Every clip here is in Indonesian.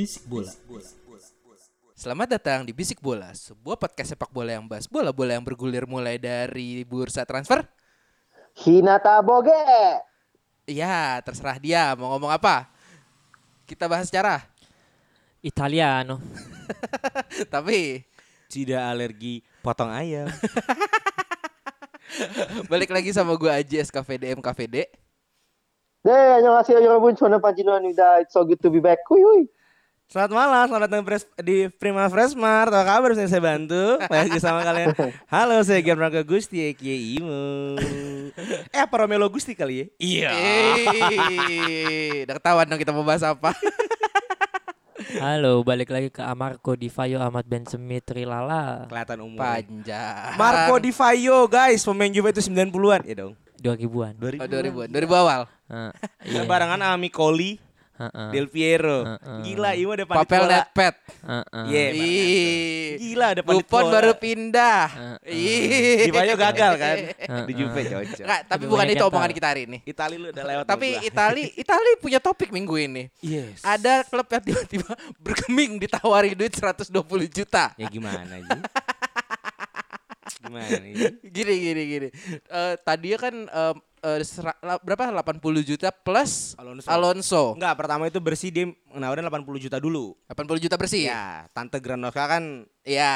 Bisik bola. Selamat datang di Bisik Bola, sebuah podcast sepak bola yang bahas bola-bola yang bergulir mulai dari bursa transfer. Hinata Boge. Iya, terserah dia mau ngomong apa. Kita bahas secara. Italiano. Tapi Tidak alergi potong ayam. balik lagi sama gue Aji SKVD MKVD. 네, 안녕하세요 여러분. 저는 반진원입니다. It's so good to be back. Hui, hui. Selamat malam, selamat datang di Prima Freshmart. Apa kabar? Bisa saya bantu? Lagi sama kalian. Halo, saya Gianfranco Gusti, Eki Imo. Eh, apa Romelo Gusti kali ya? Iya. Udah ketahuan dong kita mau bahas apa. Halo, balik lagi ke Amarco Divayo Ahmad Ben Semit Trilala Kelihatan umur. Panjang. Marco Di Vaio, guys. Pemain Juve itu 90-an. Ya dong. 2000-an. 2000. Oh, 2000 2000 awal. Heeh. Iya. Barengan Ami Coli, Heeh. Del Piero. Heeh. Gila, Imo ada panit Papel bola. netpet. Heeh. Iya, Ih. Gila, ada panit Buffon bola. baru pindah. Ih. Di Vaio gagal kan? Heeh. Di Juve cocok. Nggak, tapi bukan itu omongan kita hari ini. Itali lu udah lewat Tapi. Itali Itali punya topik minggu ini. Yes. Ada klub yang tiba-tiba bergeming ditawari duit 120 juta. Ya gimana aja? gimana nih? Gini gini gini. Eh tadinya kan em, sera- la- berapa 80 juta plus Alonso. Alonso. Enggak, pertama itu bersih dia nawarin 80 juta dulu. 80 juta bersih. Ya, Tante Granoska kan Iya.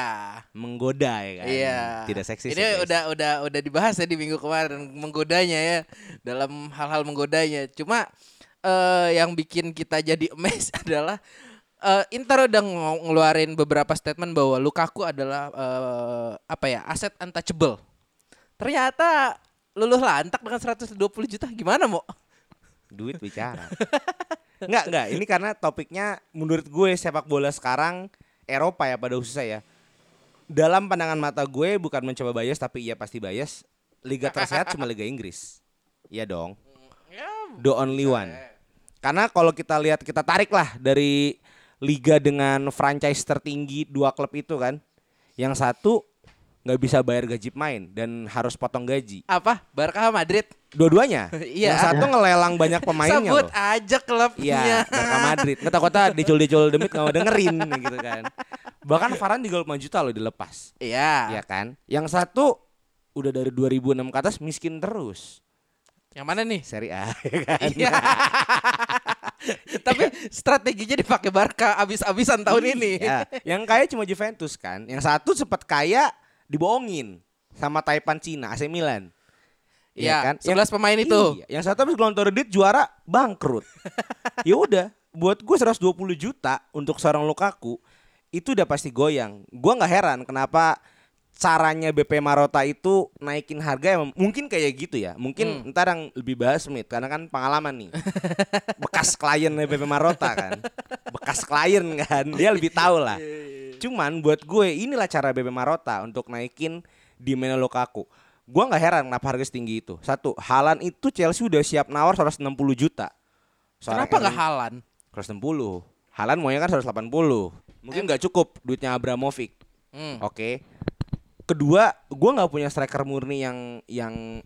menggoda ya kan. Iya. Tidak seksi Ini sih, udah udah udah dibahas ya di minggu kemarin menggodanya ya dalam hal-hal menggodanya. Cuma eh yang bikin kita jadi emes adalah eh Inter udah ng- ngeluarin beberapa statement bahwa Lukaku adalah eh apa ya aset untouchable. Ternyata luluh lantak dengan 120 juta gimana mau? duit bicara. enggak, enggak, ini karena topiknya menurut gue sepak bola sekarang Eropa ya pada khususnya ya. Dalam pandangan mata gue bukan mencoba bias tapi iya pasti bias. Liga tersehat cuma Liga Inggris. Iya dong. The only one. Karena kalau kita lihat kita tarik lah dari liga dengan franchise tertinggi dua klub itu kan. Yang satu nggak bisa bayar gaji pemain dan harus potong gaji. Apa? Barca Madrid. Dua-duanya. Iya. Yang satu ngelelang banyak pemainnya Sebut loh. aja klubnya. Iya, Barca Madrid. Nggak kota dicul-dicul demit nggak mau dengerin gitu kan. Bahkan Varane juga 5 juta loh dilepas. Iya. Iya kan? Yang satu udah dari 2006 ke atas miskin terus. Yang mana nih? Seri A ya kan. Iya. Tapi strateginya dipakai Barca abis-abisan tahun ini. Iya. Yang kaya cuma Juventus kan. Yang satu sempat kaya dibohongin sama Taipan Cina, AC Milan. Iya, 11 pemain itu. Iya, yang satu habis gelontor duit juara bangkrut. ya udah, buat gue 120 juta untuk seorang Lukaku itu udah pasti goyang. Gua nggak heran kenapa caranya BP Marota itu naikin harga yang mungkin kayak gitu ya. Mungkin ntar yang lebih bahas Smith karena kan pengalaman nih. Bekas kliennya BP Marota kan. Bekas klien kan. Dia lebih tahu lah. Cuman buat gue inilah cara BP Marota untuk naikin demand Lukaku. Gua nggak heran kenapa harga setinggi itu. Satu, Halan itu Chelsea udah siap nawar 160 juta. Seorang Kenapa nggak Halan? 160. Halan maunya kan 180. Mungkin nggak cukup duitnya Abramovic. Hmm. Oke. Kedua, gua nggak punya striker murni yang yang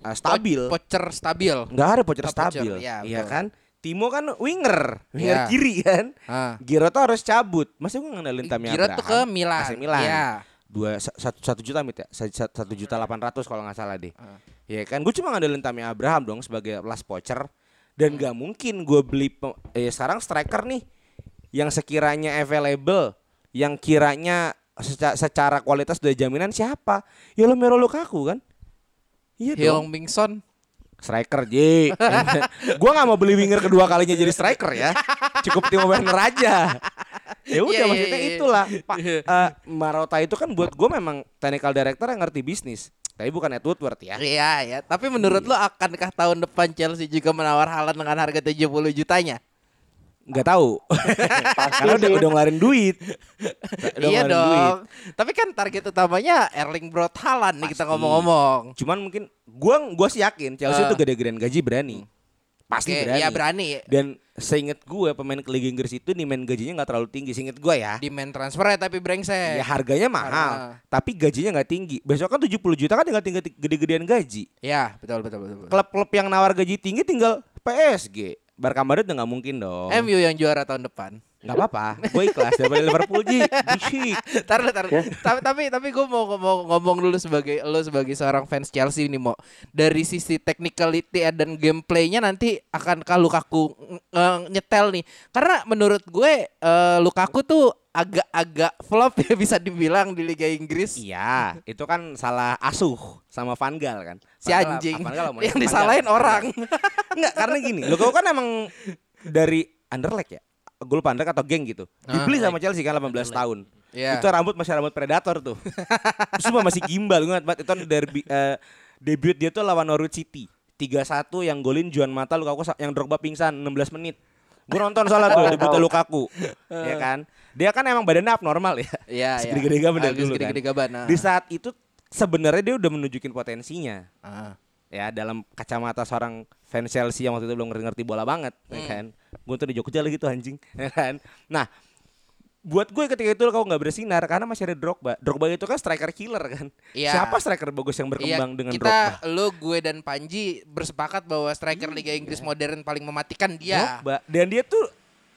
uh, stabil. Po- Pocher stabil. Nggak ada pocher Oh, pocher, stabil. iya, Iya kan? Timo kan winger, winger Iya. kiri kan. Ah. Giroud tuh harus cabut. Masa gua ngandelin Tammy Giroud tuh ke Abraham? Milan. AC Milan. Iya. Dua sa- satu, satu juta mit ya, Sa- sa- satu juta delapan ratus kalau nggak salah deh. Ah. Ya kan, gue cuma ngandelin Tammy Abraham dong sebagai last poacher dan Hmm. nggak mungkin gue beli eh sekarang striker nih yang sekiranya available, yang kiranya secara, secara kualitas udah jaminan siapa? Ya lo Mero Lukaku kan? Iya dong. Son. striker J. gua nggak mau beli winger kedua kalinya jadi striker ya. Cukup Timo Werner aja. Ya udah Iya, iya, maksudnya iya. itulah. Pak eh, Marota itu kan buat gue memang technical director yang ngerti bisnis. Tapi bukan Ed Woodward ya. Iya ya, tapi menurut lo akankah tahun depan Chelsea juga menawar Haaland dengan harga 70 jutanya? Nggak tahu. Karena udah udah ngeluarin duit. Udah iya dong. duit. Tapi kan target utamanya Erling Braut Haaland nih kita ngomong-ngomong. Cuman mungkin gua gua sih yakin Chelsea Eh. itu gede-gedean gaji berani. Pasti Oke, berani. iya berani. Dan seinget gue pemain ke Liga Inggris itu nih main gajinya nggak terlalu tinggi. Seinget gue ya. Demand transfer ya tapi brengsek. Ya harganya mahal, Karena- tapi gajinya nggak tinggi. Besok kan 70 juta kan tinggal tinggal gede-gedean gaji. Ya, betul betul. betul. Klub-klub yang nawar gaji tinggi tinggal PSG. Barca Madrid udah nggak mungkin dong. MU yang juara tahun depan. Nggak apa-apa, gue ikhlas daripada Liverpool ji. Bisik. Tar tar. Tapi tapi tapi gue mau ngomong ngomong dulu sebagai lo sebagai seorang fans Chelsea ini mau dari sisi technicality dan gameplaynya nanti akan kalau Lukaku eh, nyetel nih. Karena menurut gue eh, Lukaku tuh agak-agak flop ya bisa dibilang di Liga Inggris. Iya, itu kan salah asuh sama Van Gaal kan. Si Van anjing. Van Gaal Yang disalahin orang. Enggak, karena gini, Lukaku kan emang dari Anderlecht ya. Gue lupa Anderlecht atau geng gitu. Dibeli sama Chelsea kan 18 tahun. Iya. Itu rambut masih rambut predator tuh. Semua masih gimbal gue ingat banget itu kan derby eh, debut dia tuh lawan Norwich City. 3-1 yang golin Juan Mata Lukaku yang Drogba pingsan 16 menit. Gue nonton soalnya tuh debutnya Lukaku. ya kan? Dia kan emang badannya abnormal ya. Iya, iya. Segede-gede gaban Agak dulu kan. gaban, nah. Di saat itu sebenarnya dia udah menunjukin potensinya Ah. ya dalam kacamata seorang fans Chelsea yang waktu itu belum ngerti-ngerti bola banget ya Hmm. kan gue tuh di Jogja lagi tuh anjing ya kan? Nah buat gue ketika itu kau nggak bersinar karena masih ada Drogba. Drogba itu kan striker killer kan? Iya. siapa striker bagus yang berkembang Iya, dengan kita, Drogba? lo, gue dan Panji bersepakat bahwa striker Liga Inggris modern paling mematikan dia. Drogba. Dan dia tuh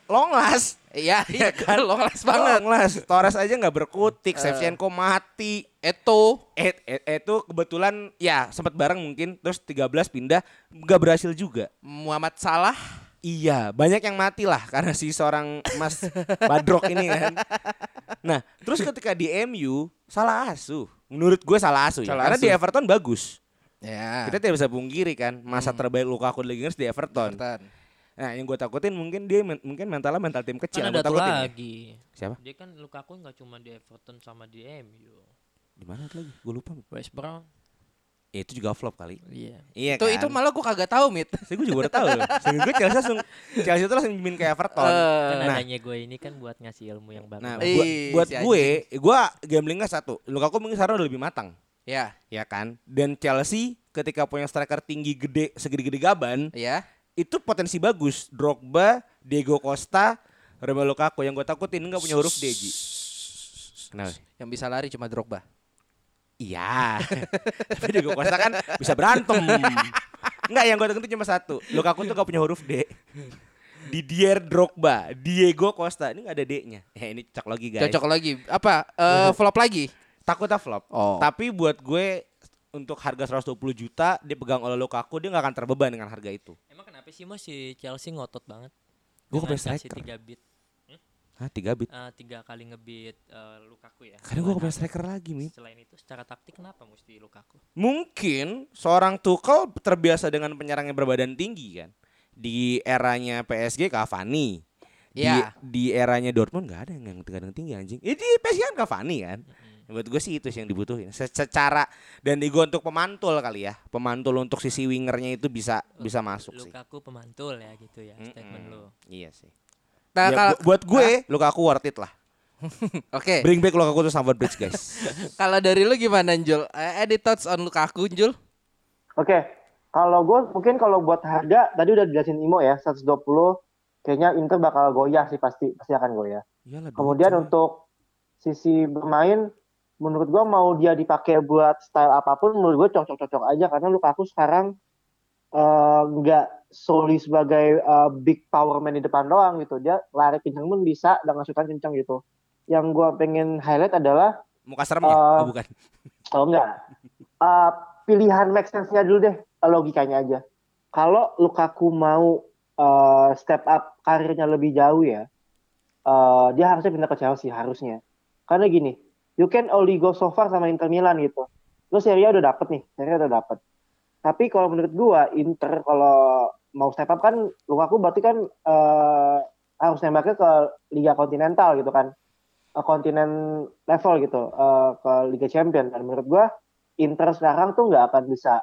long last. Iya, iya kan, lo kelas banget. long last. Torres aja nggak berkutik Shevchenko mati. Eto, Eh, eh, itu kebetulan ya sempat bareng mungkin terus 13 pindah nggak berhasil juga. Muhammad Salah, Iya, banyak yang mati lah karena si seorang Mas Badrok ini kan. Nah, terus ketika di MU salah asuh. Menurut gue salah asuh ya. Salah karena di asuh. Everton bagus. ya. Kita tidak bisa pungkiri kan masa terbaik Lukaku di Liga Inggris di Everton. Everton. Nah, yang gue takutin mungkin dia men- mungkin mentalnya mental tim kecil. Kan ada takutin ya. lagi. Siapa? Dia kan Lukaku nggak cuma di Everton sama di MU. Di mana lagi? Gue lupa. West Brom. Ya, itu juga flop kali. Iya. Iya Itu kan. itu malah gue kagak tahu, Mit. Saya gue juga udah tahu loh. Sehingga gue Chelsea langsung Chelsea itu langsung mimin ke Everton. Kan Nah. adanya gue ini kan buat ngasih ilmu yang bagus. Nah, Ih, buat, buat si gue, gue gamblingnya satu. Lukaku mungkin sekarang udah lebih matang. Ya, ya kan dan Chelsea ketika punya striker tinggi gede segede-gede gaban ya. itu potensi bagus Drogba Diego Costa Romelu Lukaku yang gue takutin nggak punya huruf D Ji Kenapa? Yang bisa lari cuma Drogba. Iya tapi Diego Costa kan bisa berantem Enggak yang gue takutin cuma satu Lukaku tuh gak punya huruf D Didier Drogba Diego Costa ini gak ada D-nya ya ini cocok lagi guys Cocok lagi. Apa? Eh, flop lagi? takutnya flop Oh. tapi buat gue untuk harga 120 juta dipegang oleh Lukaku dia nggak akan terbeban dengan harga itu Emang kenapa sih mas si Chelsea ngotot banget? Gua Dengan kepengen kasih striker. tiga bit, Hah, tiga bit. eh, tiga kali ngebit eh, Lukaku ya. Karena gue Dengan kepengen striker lagi, Mi. Selain itu secara taktik kenapa mesti Lukaku? Mungkin seorang Tuchel terbiasa dengan penyerang yang berbadan tinggi kan. Di eranya PSG Cavani. Di, Iya. di eranya Dortmund nggak ada yang yang tinggi tinggi anjing. Eh, di PSG kan Cavani kan. Buat gue sih itu sih yang dibutuhin. Se- Secara dan di gue untuk pemantul kali ya. Pemantul untuk sisi wingernya itu bisa bisa masuk sih. Lukaku pemantul ya gitu ya statement Mm-mm. lo. Iya sih. Nah, Ya, kalau- bu- buat gue Lukaku worth it lah. Oke. Bring back Lukaku to Stamford Bridge guys. Kalau dari lu gimana, Jul? Eh, Any thoughts on Lukaku, Jul? Oke, kalau gue mungkin kalau buat harga tadi udah dijelasin Imo ya 120 kayaknya Inter bakal goyah sih pasti pasti akan goyah. Iyalah, Kemudian coy. untuk sisi bermain menurut gua mau dia dipakai buat style apa pun menurut gue cocok-cocok aja karena Lukaku sekarang eh, nggak solely sebagai eh, big power man di depan doang gitu dia lari kencang pun bisa dengan shootan kencang gitu yang gua pengen highlight adalah muka serem ya? Eh, Oh, bukan. Oh enggak. Eh, pilihan make sense-nya dulu deh, logikanya aja. Kalau Lukaku mau eh, step up karirnya lebih jauh ya, eh, dia harusnya pindah ke Chelsea harusnya. Karena gini, you can only go so far sama Inter Milan gitu. Lo Serie A udah dapet nih, Serie A udah dapet. Tapi kalau menurut gua Inter kalau mau step up kan Lukaku berarti kan eh, harus nembaknya ke Liga Kontinental gitu kan. Eh, kontinen level gitu eh, ke Liga Champion dan menurut gua Inter sekarang tuh nggak akan bisa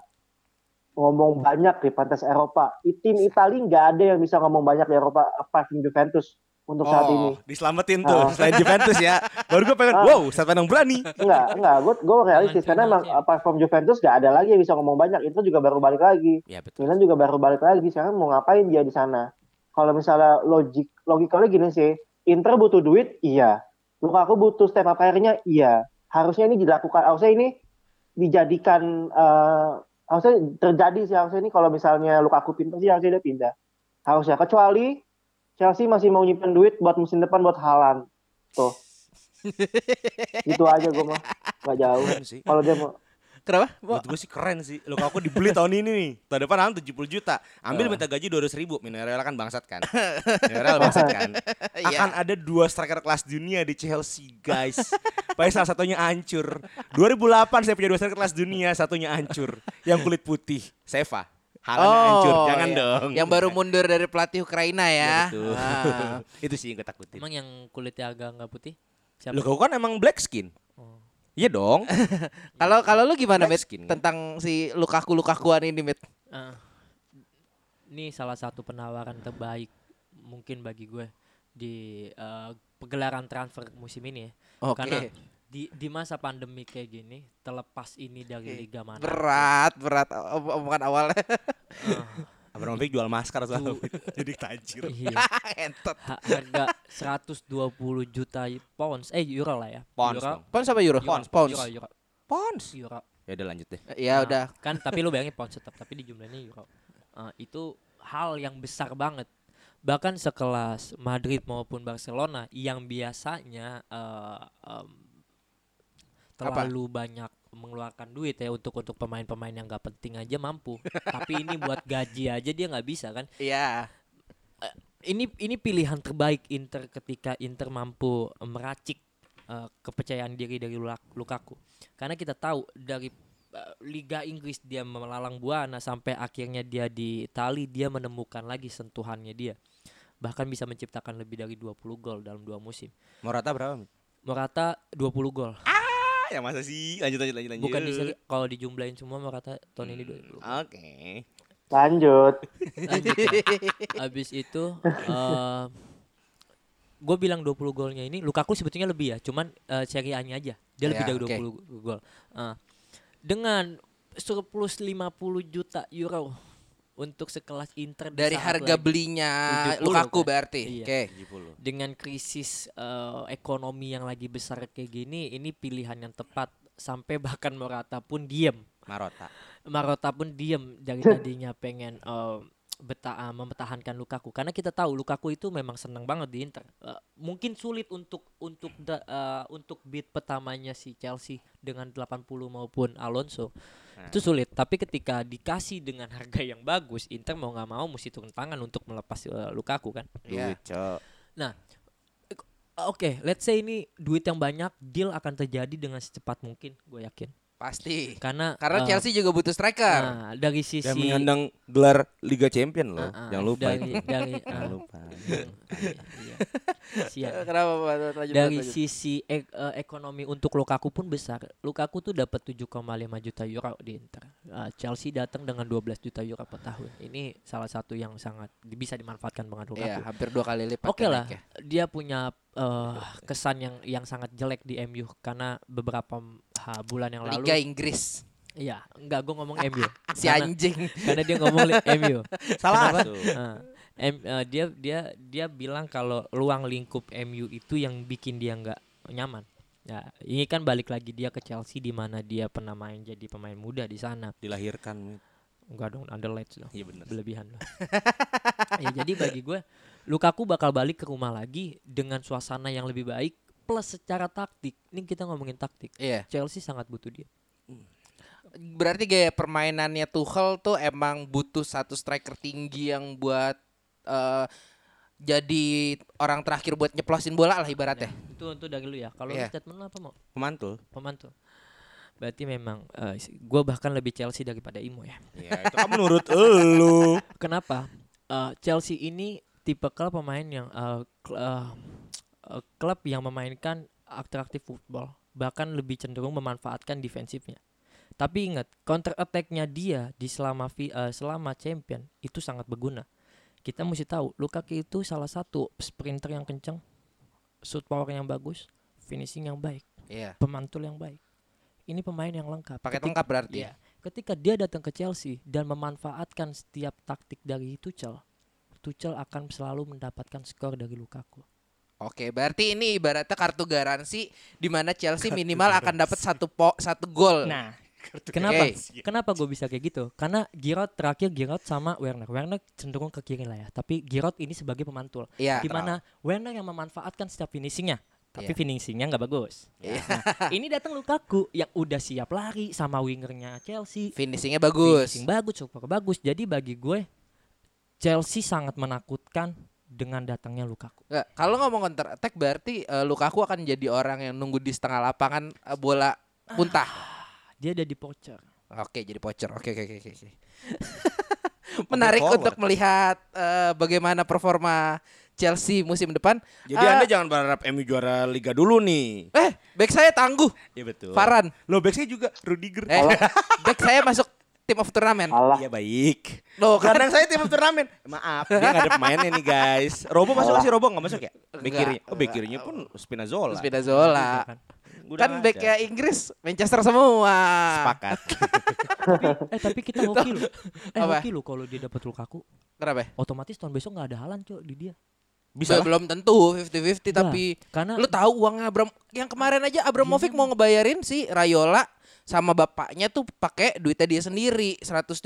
ngomong banyak di pantas Eropa. Tim Italia nggak ada yang bisa ngomong banyak di Eropa apart Juventus untuk saat ini. Oh, diselamatin tuh Ah. selain Juventus ya. Baru gue pengen, Ah. wow, saat pandang berani. Enggak, enggak. Gue gue realistis karena emang apart from Juventus nggak ada lagi yang bisa ngomong banyak. Itu juga baru balik lagi. Ya betul. Milan juga baru balik lagi. Sekarang mau ngapain dia di sana? Kalau misalnya logik logikanya gini sih, Inter butuh duit, iya. Lukaku butuh step up karirnya, iya. Harusnya ini dilakukan. Harusnya ini dijadikan eh harusnya terjadi sih harusnya ini kalau misalnya Lukaku pindah sih harusnya dia pindah. Harusnya kecuali Chelsea masih mau nyimpen duit buat musim depan buat Halan. Tuh. gitu aja gue mah nggak jauh. Kalau dia mau Kenapa? Menurut gue sih keren sih. Lukaku dibeli tahun ini nih. Tahun depan hampir 70 juta. Ambil Oh. minta gaji 200 ribu. Mineral kan bangsat kan. Mineral bangsat kan. Iya. Akan ada dua striker kelas dunia di Chelsea guys. Paling salah satunya hancur. 2008 saya punya dua striker kelas dunia. Satunya hancur. Yang kulit putih. Seva. Halan hancur. Jangan iya. dong. Yang baru mundur dari pelatih Ukraina Ya, ya. betul. Ah. Itu sih yang gue takutin. Emang yang kulitnya agak nggak putih? Siapa? Lukaku kan emang black skin. Oh. Iya dong. Kalau kalau lu gimana, Black Mit? skin. Tentang si Lukaku Lukakuan ini, Mit? Ah. ini salah satu penawaran terbaik mungkin bagi gue di eh, pegelaran transfer musim ini ya. Oke. Karena di di masa pandemi kayak gini, terlepas ini dari liga mana. Berat, berat omongan awalnya. eh, Abramovich jual masker soalnya. Jadi tajir. iya. Entot. Ha- harga 120 juta pounds eh euro lah ya. Pounds euro. Pounds apa euro? Euro, Pounds. Euro, euro, Pons. euro. Ya udah lanjut deh. Ya Nah, udah. Kan tapi lu bayangin pounds tetap tapi dijumlahinnya euro. Eh, itu hal yang besar banget. Bahkan sekelas Madrid maupun Barcelona yang biasanya eh, em, terlalu banyak mengeluarkan duit ya untuk untuk pemain-pemain yang gak penting aja mampu. tapi ini buat gaji aja dia nggak bisa kan. Iya. ini ini pilihan terbaik Inter ketika Inter mampu meracik eh, kepercayaan diri dari Luk- Lukaku. Karena kita tahu dari eh, Liga Inggris dia melalang buana sampai akhirnya dia di Itali dia menemukan lagi sentuhannya dia. Bahkan bisa menciptakan lebih dari 20 gol dalam dua musim. Morata berapa? Morata 20 gol. Ah, ya masa sih? Lanjut lanjut lanjut lanjut. Bukan di seri- kalau dijumlahin semua Morata tahun ini 20 gol. Oke. lanjut. Lanjut ya. Habis itu eh gue bilang 20 golnya ini Lukaku sebetulnya lebih ya, cuman eh, Serie A-nya aja. Dia lebih Ya, dari oke. 20 gol. Eh, dengan surplus 50 juta euro untuk sekelas Inter Dari harga lagi- belinya 70 Lukaku kan? berarti. Iya. Oke. dengan krisis eh, ekonomi yang lagi besar kayak gini, ini pilihan yang tepat sampai bahkan Morata pun diem. Marota. Marota pun diem dari tadinya pengen eh, beta eh, mempertahankan Lukaku karena kita tahu Lukaku itu memang senang banget di Inter. Eh, mungkin sulit untuk untuk da- eh, untuk beat pertamanya si Chelsea dengan 80 maupun Alonso. Nah. Itu sulit, tapi ketika dikasih dengan harga yang bagus, Inter mau nggak mau mesti turun tangan untuk melepas eh, Lukaku kan. Iya. Duit, Cok. Oke, let's say ini duit yang banyak, deal akan terjadi dengan secepat mungkin, gue yakin. Pasti. Karena Karena eh, Chelsea juga butuh striker. nah, dari sisi Dan menyandang gelar Liga Champion loh. Ah, ah, Jangan lupa dari itu. dari Jangan ah, lupa. iya, iya. Siap. Kenapa Pak? Lanjut, Dari lanjut. sisi ek- eh, ekonomi untuk Lukaku pun besar. Lukaku tuh dapat 7,5 juta euro di Inter. Eh, Chelsea datang dengan 12 juta euro per tahun. Ini salah satu yang sangat bisa dimanfaatkan dengan Lukaku. Iya, hampir dua kali lipat. Oke lah, naiknya. dia punya eh, kesan yang yang sangat jelek di MU karena beberapa ha, bulan yang lalu. Liga Inggris. Iya, enggak gue ngomong MU. Si Karena- anjing. karena dia ngomong MU. Salah Kenapa? tuh. Nah, em- eh, dia dia dia bilang kalau ruang lingkup MU itu yang bikin dia nggak nyaman. Ya, ini kan balik lagi dia ke Chelsea di mana dia pernah main jadi pemain muda di sana. Dilahirkan. Enggak dong, underlights dong. Iya benar. Berlebihan loh. ya jadi bagi gue Lukaku bakal balik ke rumah lagi dengan suasana yang lebih baik plus secara taktik. Ini kita ngomongin taktik. Iya. Chelsea sangat butuh dia. Berarti gaya permainannya Tuchel tuh emang butuh satu striker tinggi yang buat eh, jadi orang terakhir buat nyeplosin bola lah ibaratnya. Itu untuk dari lu ya. Kalau Iya. lu statement lu apa mau? Pemantul. Pemantul. Berarti memang eh, gue bahkan lebih Chelsea daripada Imo ya. Ya, itu kan menurut elu. Kenapa? Eh, Chelsea ini tipe klub pemain yang kl- eh, eh, klub yang memainkan atraktif football, bahkan lebih cenderung memanfaatkan defensifnya. Tapi ingat, counter attack-nya dia di selama eh, selama champion itu sangat berguna. Kita mesti tahu, Lukaku itu salah satu sprinter yang kencang, shoot power yang bagus, finishing yang baik, Iya. pemantul yang baik. Ini pemain yang lengkap. Paket Ketika- lengkap berarti. Iya. Ketika dia datang ke Chelsea dan memanfaatkan setiap taktik dari Tuchel, Tuchel akan selalu mendapatkan skor dari Lukaku. Oke, berarti ini ibaratnya kartu garansi di mana Chelsea minimal akan dapat satu po satu gol. Nah, kenapa? Oke. Kenapa gue bisa kayak gitu? Karena Giroud terakhir Giroud sama Werner. Werner cenderung ke kiri lah ya, tapi Giroud ini sebagai pemantul. Iya. Di mana Werner yang memanfaatkan setiap finishingnya, tapi Iya. finishingnya nggak bagus. Nah, ini datang Lukaku yang udah siap lari sama wingernya Chelsea. Finishingnya bagus. Finishing bagus, super bagus. Jadi bagi gue Chelsea sangat menakutkan dengan datangnya Lukaku. Nggak, kalau ngomong counter attack berarti eh, Lukaku akan jadi orang yang nunggu di setengah lapangan eh, bola muntah. Dia ada di pocher. Oke, jadi pocher. Oke, oke, oke, oke. Menarik forward. untuk melihat eh, bagaimana performa Chelsea musim depan. Jadi Ah, Anda jangan berharap MU juara liga dulu nih. eh back saya tangguh. Iya betul. Farhan. Lo back saya juga Rudiger. Eh, back saya masuk tim of turnamen. Allah Iya baik. Loh, kan Kadang saya tim turnamen. Maaf, dia nggak ada pemainnya nih guys. Robo masuk nggak sih Robo nggak masuk ya? Back Enggak. kirinya. Oh, back kirinya pun Spinazzola. Spinazzola. Udah Kan ada. backnya Inggris Manchester semua. sepakat. Eh tapi kita hoki loh. Eh Apa? hoki loh kalau dia dapat Lukaku. Kenapa? Otomatis tahun besok nggak ada halan cok di dia. Bisa lah. belum tentu 50-50 Nah, tapi karena lu tahu uangnya Abram yang kemarin aja Abramovic mau ngebayarin si Rayola sama bapaknya tuh pakai duitnya dia sendiri 170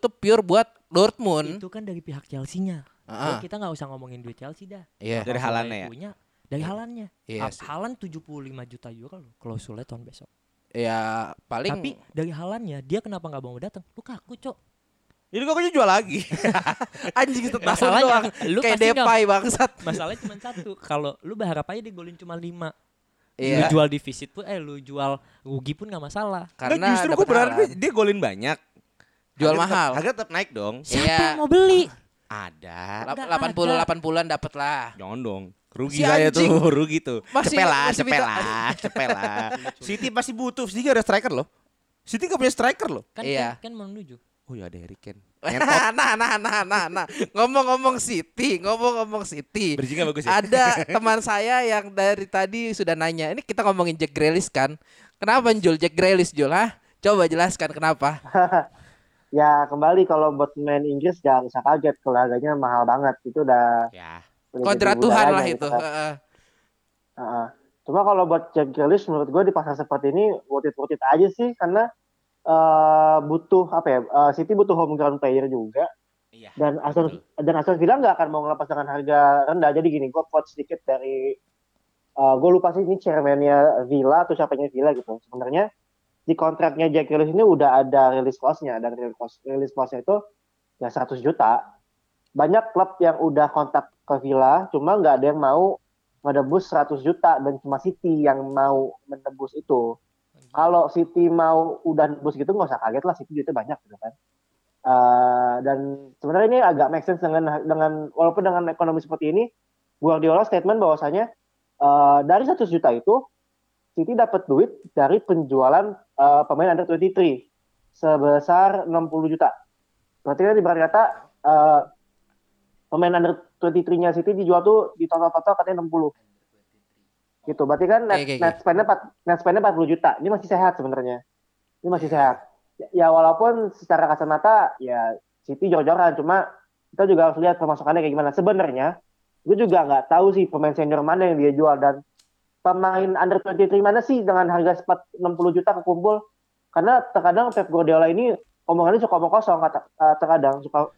tuh pure buat Dortmund. itu kan dari pihak Chelsea-nya. Ah. Ya, kita nggak usah ngomongin duit Chelsea dah. Iya. Dari halannya ya? punya, dari halannya. Iya Ah, sih. Halan 75 juta euro loh klausulnya tahun besok. Ya paling Tapi dari halannya dia kenapa nggak mau datang? Lukaku cok. Jadi kok jual lagi. anjing itu Masalahnya, lu kayak Depay bangsat. Masalahnya cuma satu. Kalau lu berharap aja dia golin cuma 5 Iya. Lu jual defisit pun eh lu jual rugi pun nggak masalah. Karena Karena justru gue berharap dia golin banyak. Jual Harga mahal. Tetap, harga tetap naik dong. Siapa Iya. yang mau beli? Ada. Lap- Nggak 80 ada. 80-an dapat lah. Jangan dong. Rugi Si saya anjing. tuh, rugi tuh. Masih- cepet lah, masih cepet lah. City pasti butuh. City gak ada striker loh. City gak punya striker loh. Kan Iya. kan, kan menuju. Oh ya ada Harry Kane. nah, nah, nah, nah, nah. Ngomong-ngomong City, ngomong-ngomong City. Bridgingnya bagus ya. Ada teman saya yang dari tadi sudah nanya. Ini kita ngomongin Jack Grealish kan? Kenapa Jul Jack Grealish Jul? Hah? Coba jelaskan kenapa. ya kembali kalau buat main Inggris jangan usah kaget kalau harganya mahal banget itu udah Ya. jadi Tuhan lah gitu itu. Heeh. Heeh. Cuma kalau buat Jack Grealish menurut gue di pasar seperti ini worth it worth it aja sih karena eh, butuh apa ya eh, City butuh home ground player juga. Iya. dan Aston dan Aston Villa nggak akan mau ngelepas dengan harga rendah. Jadi gini gue quote sedikit dari gue lupa sih ini chairmannya Villa atau siapanya Villa gitu. Sebenarnya di kontraknya Jack Grealish ini udah ada release clause-nya. Dan release clause- release clause-nya itu ya 100 juta. Banyak klub yang udah kontak ke Villa cuma nggak ada yang mau menebus 100 juta. Dan cuma City yang mau menebus itu kalau City mau udah nebus gitu nggak usah kaget lah City duitnya banyak gitu kan. Eh, dan sebenarnya ini agak make sense dengan dengan walaupun dengan ekonomi seperti ini Guardiola statement bahwasanya eh, dari 100 juta itu City dapat duit dari penjualan eh, pemain under 23 sebesar 60 juta. Berarti kan ibarat kata eh, pemain under 23-nya City dijual tuh di total-total katanya 60 gitu. Berarti kan net, oke, oke. net spend-nya net spend-nya 40 juta. Ini masih sehat sebenarnya. Ini masih sehat. Ya, ya walaupun secara kacamata ya City jor-joran. Cuma kita juga harus lihat pemasukannya kayak gimana. Sebenarnya gue juga nggak tahu sih pemain senior mana yang dia jual. Dan pemain under 23 mana sih dengan harga sepat 60 juta kekumpul? Karena terkadang Pep Guardiola ini omongannya suka omong kosong kata eh, terkadang suka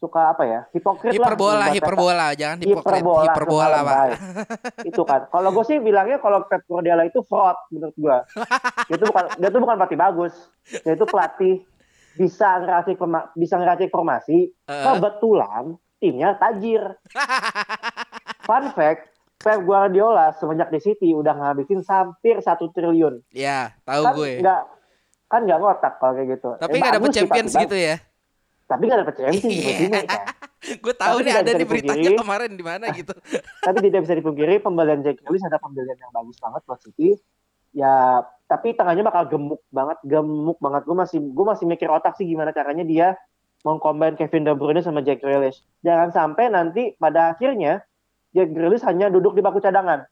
suka apa ya hipokrit lah Hiperbola, kata. hiperbola, jangan hipokrit. hiperbola, Hiperbola, Pak. itu kan kalau gue sih bilangnya kalau Pep Guardiola itu fraud menurut gue dia itu bukan dia tuh bukan pelatih bagus dia itu pelatih bisa ngeracik bisa ngeracik formasi Eh. kebetulan timnya tajir fun fact Pep Guardiola semenjak di City udah ngabisin hampir satu triliun Ya, tahu kan gue. nggak kan nggak ngotak kalau kayak gitu. Tapi Eh, nggak dapet bagus sih, champions gitu ya. Tapi nggak dapet champions Iya. sepertinya kan. Gue tahu Tapi nih ada di beritanya kemarin di mana gitu. Tapi tidak bisa dipungkiri pembelian Jack Grealish ada pembelian yang bagus banget buat City. Ya, tapi tengahnya bakal gemuk banget, gemuk banget. Gue masih gue masih mikir otak sih gimana caranya dia mengcombine Kevin De Bruyne sama Jack Grealish. Jangan sampai nanti pada akhirnya Jack Grealish hanya duduk di bangku cadangan.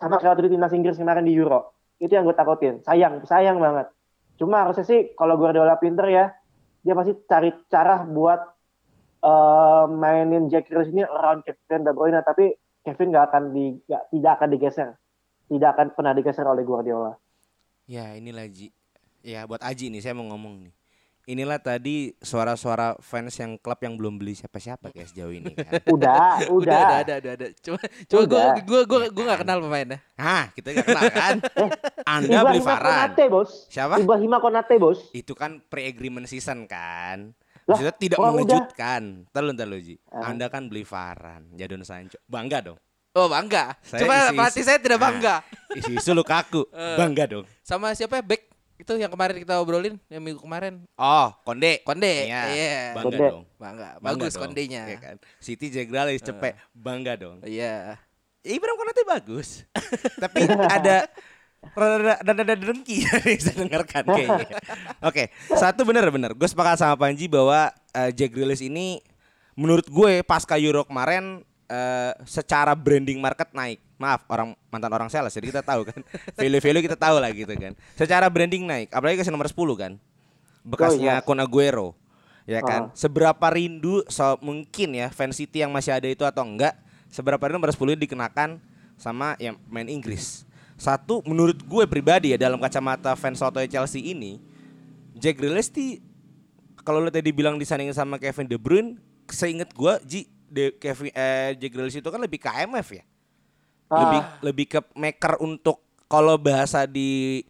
Sama kayak waktu di timnas Inggris kemarin di Euro. Itu yang gue takutin. Sayang, sayang banget. Cuma harusnya sih kalau Guardiola pinter ya, dia pasti cari cara buat eh, mainin Jack Grealish ini around Kevin De Bruyne. Tapi Kevin nggak akan di, nggak- tidak akan digeser. Tidak akan pernah digeser oleh Guardiola. Ya inilah Ji. Ya buat Aji nih saya mau ngomong nih. Inilah tadi suara-suara fans yang klub yang belum beli siapa-siapa kayak sejauh ini kan. Udah, udah. Udah, ada, ada, ada, ada. Cuma, cuma gue, Udah. gue, gue, gue nggak kenal pemainnya. Hah, kita gak kenal kan? Anda beli Varane. Konate, bos. Siapa? Ibrahima Konate, bos. Itu kan pre-agreement season kan. Lah, Maksudnya tidak mengejutkan. Terus ntar lu Ji. Ah. Anda kan beli Varane, Jadon Sancho. Bangga dong. Oh bangga. Saya Cuma isi-isi. pelatih saya tidak Ah. bangga. Isu-isu Lukaku. Eh. Bangga dong. Sama siapa ya? Back itu yang kemarin kita obrolin yang minggu kemarin. Oh, Konde. Konde. Iya. Iya. Bangga Konde. dong. Bangga. Bangga Bagus dong. kondenya. Iya kan? City Jack Grealish cepet. Bangga dong. Iya. Ya, Ibrahim Konate bagus. Tapi ada rada rada dengki yang saya dengarkan kayaknya. Oke, satu bener-bener. Gue sepakat sama Panji bahwa eh, Jack Grealish ini menurut gue pasca Euro kemarin eh, secara branding market naik. Maaf, orang mantan orang sales jadi kita tahu kan. Value-value kita tahu lah gitu kan. Secara branding naik, apalagi kasih nomor 10 kan. Bekasnya Oh, iya. Kun Aguero. Ya kan? Seberapa rindu so, mungkin ya fans City yang masih ada itu atau enggak, seberapa rindu nomor 10 dikenakan sama yang main Inggris. Satu menurut gue pribadi ya dalam kacamata fans soto Chelsea ini, Jack Grealish kalau lo tadi bilang disandingin sama Kevin De Bruyne, seinget gue Ji De, Kevin eh, Jack Grealish itu kan lebih ke ya. Lebih Ah. lebih ke maker untuk kalau bahasa di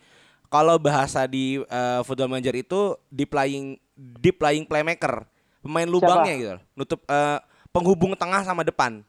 kalau bahasa di eh, Football Manager itu deep lying deep lying playmaker, pemain lubangnya gitu, loh. nutup eh, penghubung tengah sama depan.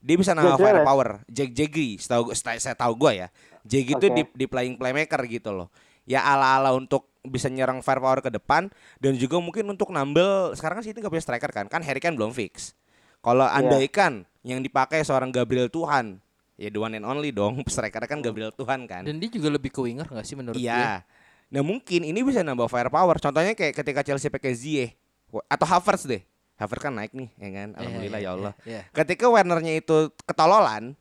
Dia bisa Jack Grealish. firepower. Jack Jaggy, setahu saya tahu gua ya. Jaggy itu deep deep lying playmaker gitu loh. Ya ala-ala untuk bisa nyerang firepower ke depan dan juga mungkin untuk nambel sekarang kan City nggak punya striker kan kan Harry Kane belum fix kalau Iya. andaikan yang dipakai seorang Gabriel Tuhan ya the one and only dong striker kan Gabriel Tuhan kan Dan dia juga lebih ke winger gak sih menurut gue? iya nah mungkin ini bisa nambah firepower contohnya kayak ketika Chelsea pakai Ziyech atau Havertz deh Havertz kan naik nih ya kan alhamdulillah iya, ya Allah iya. ketika Wernernya itu ketololan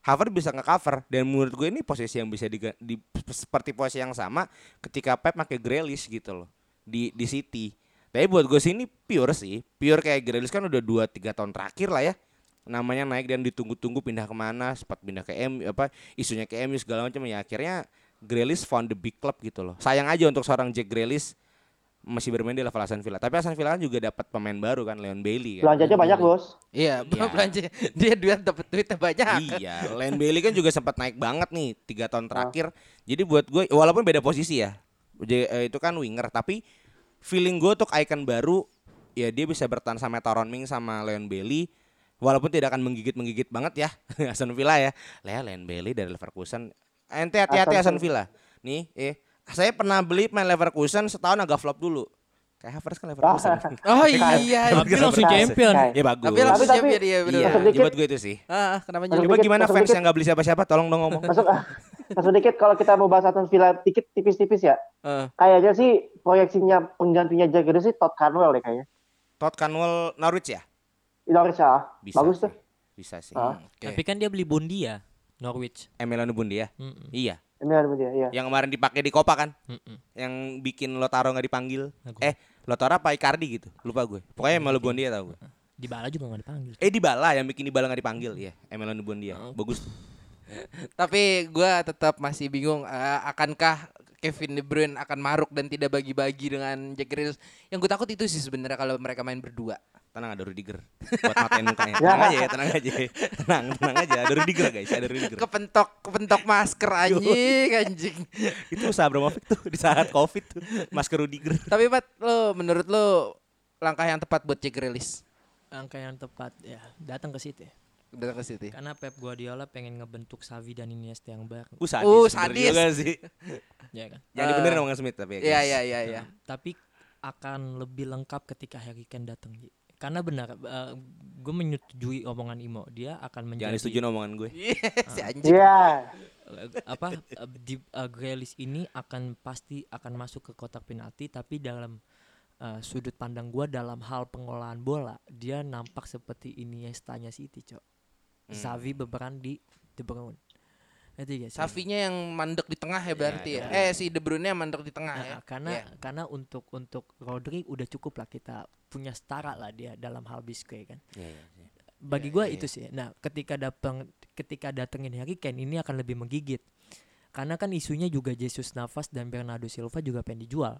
Havertz bisa nge-cover dan menurut gue ini posisi yang bisa diga- di, seperti posisi yang sama ketika Pep pakai Grealish gitu loh di di City. Tapi buat gue sih ini pure sih, pure kayak Grealish kan udah 2 3 tahun terakhir lah ya. Namanya naik dan ditunggu-tunggu pindah ke mana, sempat pindah ke M apa isunya ke MU segala macam ya akhirnya Grealish found the big club gitu loh. Sayang aja untuk seorang Jack Grealish masih bermain di level Aston Villa. Tapi Aston Villa kan juga dapat pemain baru kan Leon Bailey kan. Belanjanya banyak, bos. Iya, Iya. belanja dia duit dapat duitnya banyak. Iya, Len Bailey kan juga sempat naik banget nih tiga tahun terakhir. Jadi buat gue, walaupun beda posisi ya, eh, itu kan winger, tapi feeling gue untuk icon baru, ya dia bisa bertahan sama Taron Ming sama Leon Bailey. Walaupun tidak akan menggigit menggigit banget ya, Aston Villa ya. Lea Leon Bailey dari Leverkusen. Ente hati-hati Aston Villa. Nih, eh, saya pernah beli main Leverkusen setahun agak flop dulu. Kayak Havertz kan Leverkusen. Oh iya. Tapi langsung champion. Ya bagus. Tapi langsung Tapi- champion dia bener. Iya, buat gue itu sih. Ah, kenapa jadi? Coba gimana fans yang nggak beli siapa-siapa, tolong dong ngomong. Masuk ah, masuk dikit kalau kita mau bahas Aston Villa dikit tipis-tipis ya. Eh, Kayaknya sih proyeksinya penggantinya Jack Grealish sih Todd Cantwell deh kayaknya. Todd Canwell Norwich ya? Norwich ah. Bisa Bagus sih. tuh. Bisa sih. Ah. Oke. Tapi kan dia beli Bondia Norwich. Emiliano Bundi ya? Mm-mm. Iya. Ini ada dia, iya. Yang kemarin dipakai di Copa kan? Mm-mm. Yang bikin Lotaro nggak dipanggil. Aku- Eh, Lotaro apa Icardi gitu? Lupa gue. Pokoknya Emiliano Bundi ya tau gue. Di Bala juga gak dipanggil. Eh di Bala yang bikin di Bala nggak dipanggil ya. Emiliano Bundi ya. Oh. Bagus. Tapi gua tetap masih bingung eh, akankah Kevin De Bruyne akan maruk dan tidak bagi-bagi dengan Jack Grealish. Yang gue takut itu sih sebenarnya kalau mereka main berdua. Tenang ada Rudiger buat matain mukanya. Ya. Tenang aja ya, tenang aja. Tenang, tenang aja. Ada Rudiger guys, ada Rudiger. Kepentok kepentok masker anjing anjing. Itu usaha Abramovich tuh di saat Covid tuh. Masker Rudiger. Tapi Pat, lo menurut lo langkah yang tepat buat Jack Grealish? Angka yang tepat ya datang ke City. Datang ke City? Karena Pep Guardiola pengen ngebentuk Xavi dan Iniesta yang baru. Uh, sadis. Uh, bener sadis. juga sih. Ya kan? Jangan dibenerin omongan Smith tapi ya. Iya iya iya iya. Nah, tapi akan lebih lengkap ketika Harry Kane datang. Karena benar, gue menyetujui omongan Imo. Dia akan menjadi Jangan disetujuin omongan gue. Iya, si anjing. Iya. eh, apa eh, di uh, Grealish ini akan pasti akan masuk ke kotak penalti tapi dalam eh, sudut pandang gua dalam hal pengolahan bola dia nampak seperti Iniesta-nya City, Cok. Hmm. Xavi berperan di De Bruyne. Ngerti gak sih? Safinya yang mandek di tengah ya berarti ya. Eh si De Bruyne yang mandek di tengah ya. Nah, karena Iya. karena untuk untuk Rodri udah cukup lah kita punya setara lah dia dalam hal biskuit kan. Iya, iya, iya. Bagi Iya, gua iya. itu sih. Nah, ketika datang ketika datengin Harry Kane ini akan lebih menggigit. Karena kan isunya juga Jesus Navas dan Bernardo Silva juga pengen dijual.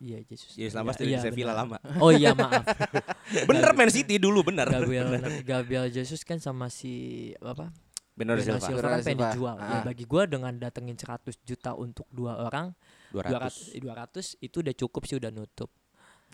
Iya, Jesus. Jesus Navas dari iya, Sevilla benar. lama. Oh iya, maaf. Bener Man City dulu bener. Gabriel Gabriel Jesus kan sama si apa? Bernardo Bernardo Silva. Silva kan pengen Silva. dijual. Ya, Ah. bagi gua dengan datengin 100 juta untuk dua orang, 200. 200 200 itu udah cukup sih udah nutup.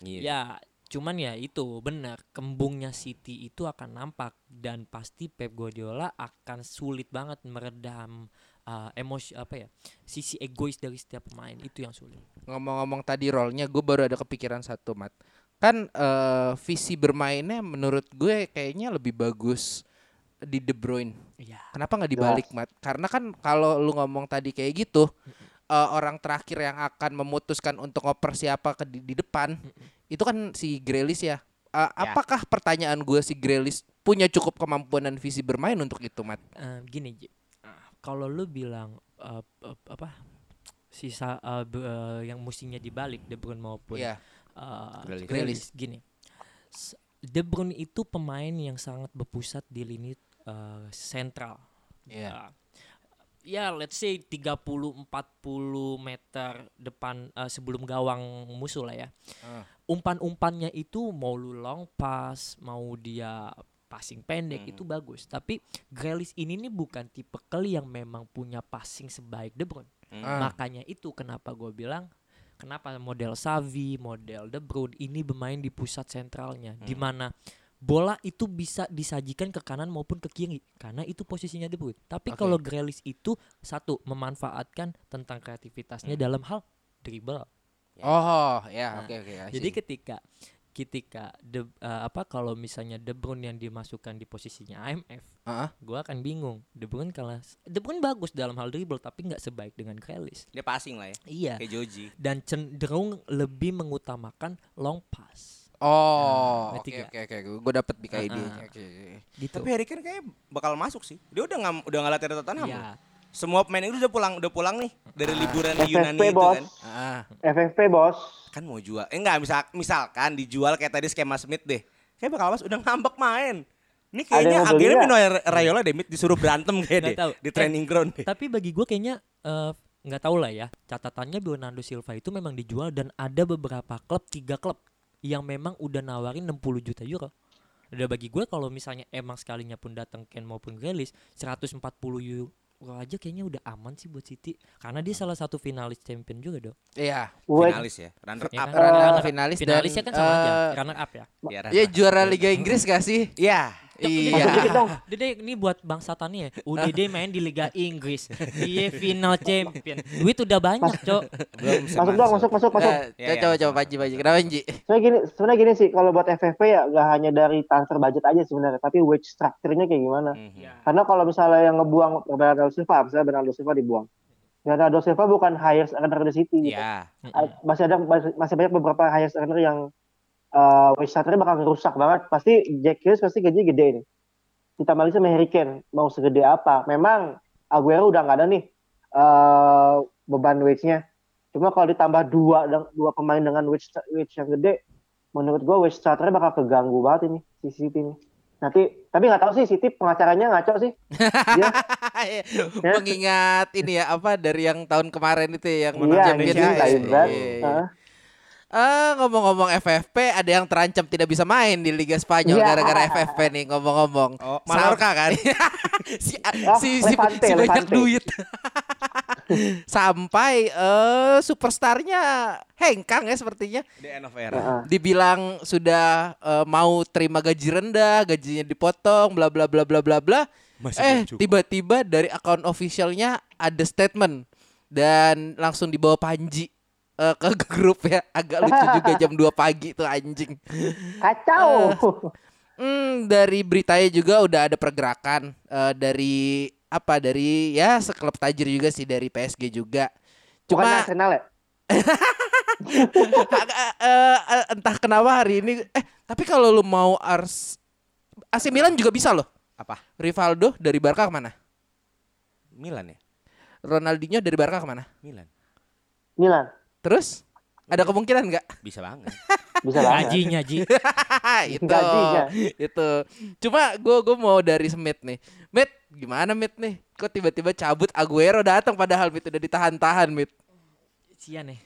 Iya. Ya, cuman ya itu benar kembungnya City itu akan nampak dan pasti Pep Guardiola akan sulit banget meredam uh, emosi apa ya sisi egois dari setiap pemain itu yang sulit. Ngomong-ngomong tadi role-nya gue baru ada kepikiran satu mat. Kan eh, visi bermainnya menurut gue kayaknya lebih bagus di De Bruyne. Iya. Kenapa nggak dibalik mat? Karena kan kalau lu ngomong tadi kayak gitu, eh, orang terakhir yang akan memutuskan untuk ngoper siapa ke di, di depan itu kan si Grealish ya. Eh, Apakah pertanyaan gue si Grealish punya cukup kemampuan dan visi bermain untuk itu mat? Eh, gini kalau lu bilang uh, uh, apa sisa uh, be- uh, yang mustinya dibalik De Bruyne maupun Iya. uh, Grealish. Grealish gini. De Bruyne itu pemain yang sangat berpusat di lini uh, sentral. Iya. Uh, ya let's say 30 40 meter depan uh, sebelum gawang musuh lah ya. Ah. Umpan-umpannya itu mau lu long pass, mau dia passing pendek Hmm. itu bagus. Tapi Grealish ini nih bukan tipe kali yang memang punya passing sebaik De Bruyne. Ah. Makanya itu kenapa gue bilang kenapa model Savi, model De Bruyne ini bermain di pusat sentralnya di mana bola itu bisa disajikan ke kanan maupun ke kiri karena itu posisinya De Bruyne. Tapi Oke. kalau Grealish itu satu memanfaatkan tentang kreativitasnya dalam hal dribble. Oh, ya, Nah, oke oke. I Jadi ketika ketika De, eh, apa kalau misalnya De Bruyne yang dimasukkan di posisinya IMF, Ah. gua akan bingung. De Bruyne kalah. De Bruyne bagus dalam hal dribble tapi nggak sebaik dengan Grealish. Dia passing lah ya. Iya. Kayak Joji. dan cenderung lebih mengutamakan long pass. Oh, Nah, oke oke oke. Gue dapet idenya. ah. Oke, oke. Gitu. Tapi Harry Kane kayak bakal masuk sih. Dia udah nggak udah nggak latihan Tottenham. Iya. loh. Semua pemain itu udah pulang udah pulang nih dari liburan di FFP, Yunani itu bos. kan. Ah. FFP bos. Kan mau jual. Eh enggak misal misalkan dijual kayak tadi skema Smith deh. Kayak bakal mas udah ngambek main. Ini kayaknya akhirnya? Mino Rayola deh Mit, disuruh berantem kayak deh tahu. di Eh, training ground deh. Tapi bagi gue kayaknya eh, nggak tahu lah ya. Catatannya Bernardo Silva itu memang dijual dan ada beberapa klub, tiga klub yang memang udah nawarin 60 juta euro. Udah bagi gue kalau misalnya emang sekalinya pun datang Ken maupun Grealish 140 euro aja kayaknya udah aman sih buat City karena dia salah satu finalis champion juga dong. Iya. Finalis ya, runner Ya up. kan? Runner up, Runner- finalis dan, finalisnya kan sama aja, eh, runner up ya. Ya, Iya juara Liga Inggris gak sih? Iya. Iya. Dede ini buat bang Satannya ya. UDD main di Liga Inggris. Dia final champion. Duit udah banyak, Cok. Belum Masuk dong, masuk, masuk, masuk. Ya, ya, coba coba. Panji Panji. Kenapa Panji? Sebenarnya gini, sebenarnya gini sih, kalau buat FFP ya nggak hanya dari transfer budget aja sebenarnya, tapi wage structure-nya kayak gimana. Mhm. Karena kalau misalnya yang ngebuang Bernardo Silva, misalnya Bernardo Silva dibuang. Bernardo Silva bukan highest earner di City. gitu. Iya. Masih ada masih masih banyak beberapa highest earner yang uh, wage structure-nya bakal rusak banget. Pasti Jack Hughes pasti gaji gede nih. Ditambah lagi sama Harry Kane, mau segede apa? Memang Aguero udah nggak ada nih uh, beban wage-nya. Cuma kalau ditambah dua dua pemain dengan wage wage yang gede, menurut gue wage structure bakal keganggu banget ini si City ini. Nanti tapi nggak tahu sih City pengacaranya ngaco sih. Dia Mengingat ini ya apa dari yang tahun kemarin itu ya, yang menang iya Champions League. Iya, iya. Ah, ngomong-ngomong FFP ada yang terancam tidak bisa main di Liga Spanyol Iya. gara-gara FFP nih ngomong-ngomong. Oh, Mallorca kan? si, Oh, si, si, Levante, si banyak Levante. duit. sampai eh superstarnya hengkang ya sepertinya The end of era. Dibilang sudah eh, mau terima gaji rendah, gajinya dipotong, bla bla bla bla bla bla. Masih eh tiba-tiba dari akun officialnya ada statement dan langsung dibawa Panji eh, ke grup ya. Agak lucu juga jam 2 pagi tuh anjing. Kacau. Hmm, dari beritanya juga udah ada pergerakan eh, dari apa dari ya seklub tajir juga sih dari PSG juga. Bukan Cuma Arsenal ya? entah kenapa hari ini eh tapi kalau lu mau Ars AC Milan juga bisa loh. Apa? Rivaldo dari Barca ke mana? Milan ya? Ronaldinho dari Barca ke mana? Milan. Milan. Terus ada kemungkinan nggak? Bisa banget. Bisa banget. Gajinya Ji. itu Gajinya. itu cuma gue gue mau dari Smith nih Mit gimana Mit nih kok tiba-tiba cabut Aguero datang padahal Mit udah ditahan-tahan Mit Sian ya.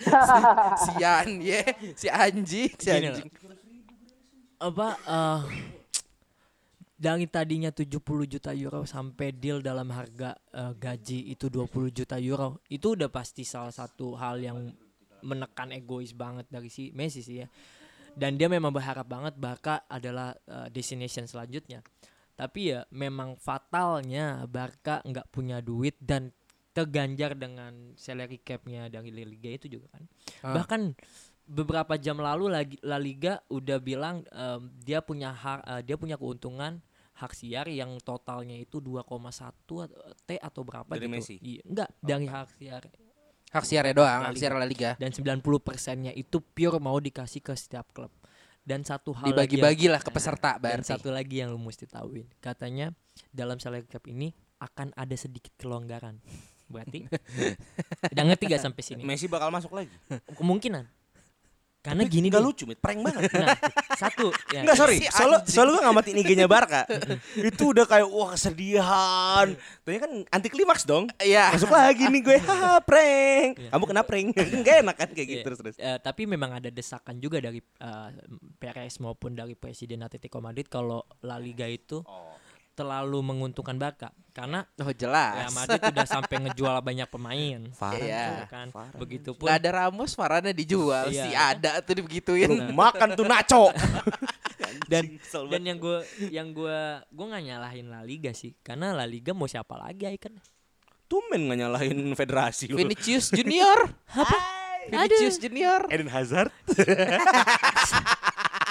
sian ye si anjing si anjing Apa eh dari tadinya 70 juta euro sampai deal dalam harga eh, gaji itu 20 juta euro itu udah pasti salah satu hal yang menekan egois banget dari si Messi sih ya. Dan dia memang berharap banget Barca adalah eh, destination selanjutnya. Tapi ya memang fatalnya Barca nggak punya duit dan terganjar dengan salary capnya dari La Liga itu juga kan. Ah. bahkan beberapa jam lalu lagi La Liga udah bilang em, dia punya hak eh, dia punya keuntungan hak siar yang totalnya itu 2,1 atau- T atau berapa Dari gitu. Messi? Iya, enggak, dari hak siar hak siarnya doang La hak Liga. siar La Liga dan 90 persennya itu pure mau dikasih ke setiap klub. Dan satu hal lagi yang- dibagi-bagi lah ke Nah, peserta dan berarti satu lagi yang lu mesti tahuin, katanya dalam salary cap ini akan ada sedikit kelonggaran. Berarti udah ngerti gak sampai sini? Messi bakal masuk lagi. Kemungkinan. Karena gini Gak lucu, mit. Prank banget. Nah, satu ya. Enggak sorry, Si soalnya soalnya gue ngamatin IG-nya Barca. itu udah kayak wah kesedihan. Ternyata kan anti klimaks dong. Iya. Masuk lagi nih gue, haha prank. Kamu kena prank. Gak enak kan kayak gitu Iya. terus terus. Eh, tapi memang ada desakan juga dari eh, Perez maupun dari Presiden Atletico Madrid kalau La Liga itu terlalu menguntungkan Barca karena oh Real jelas Madrid udah sampai ngejual banyak pemain. Farhan Iya. Kan. Farhan. Begitupun nggak ada Ramos Varane dijual Iya. sih ada tuh dibegituin makan tuh nacho. dan dan yang gue yang gue gue nggak nyalahin La Liga sih karena La Liga mau siapa lagi Icon Tumen gak nyalahin federasi lu. Vinicius Junior apa Vinicius Junior Eden Hazard.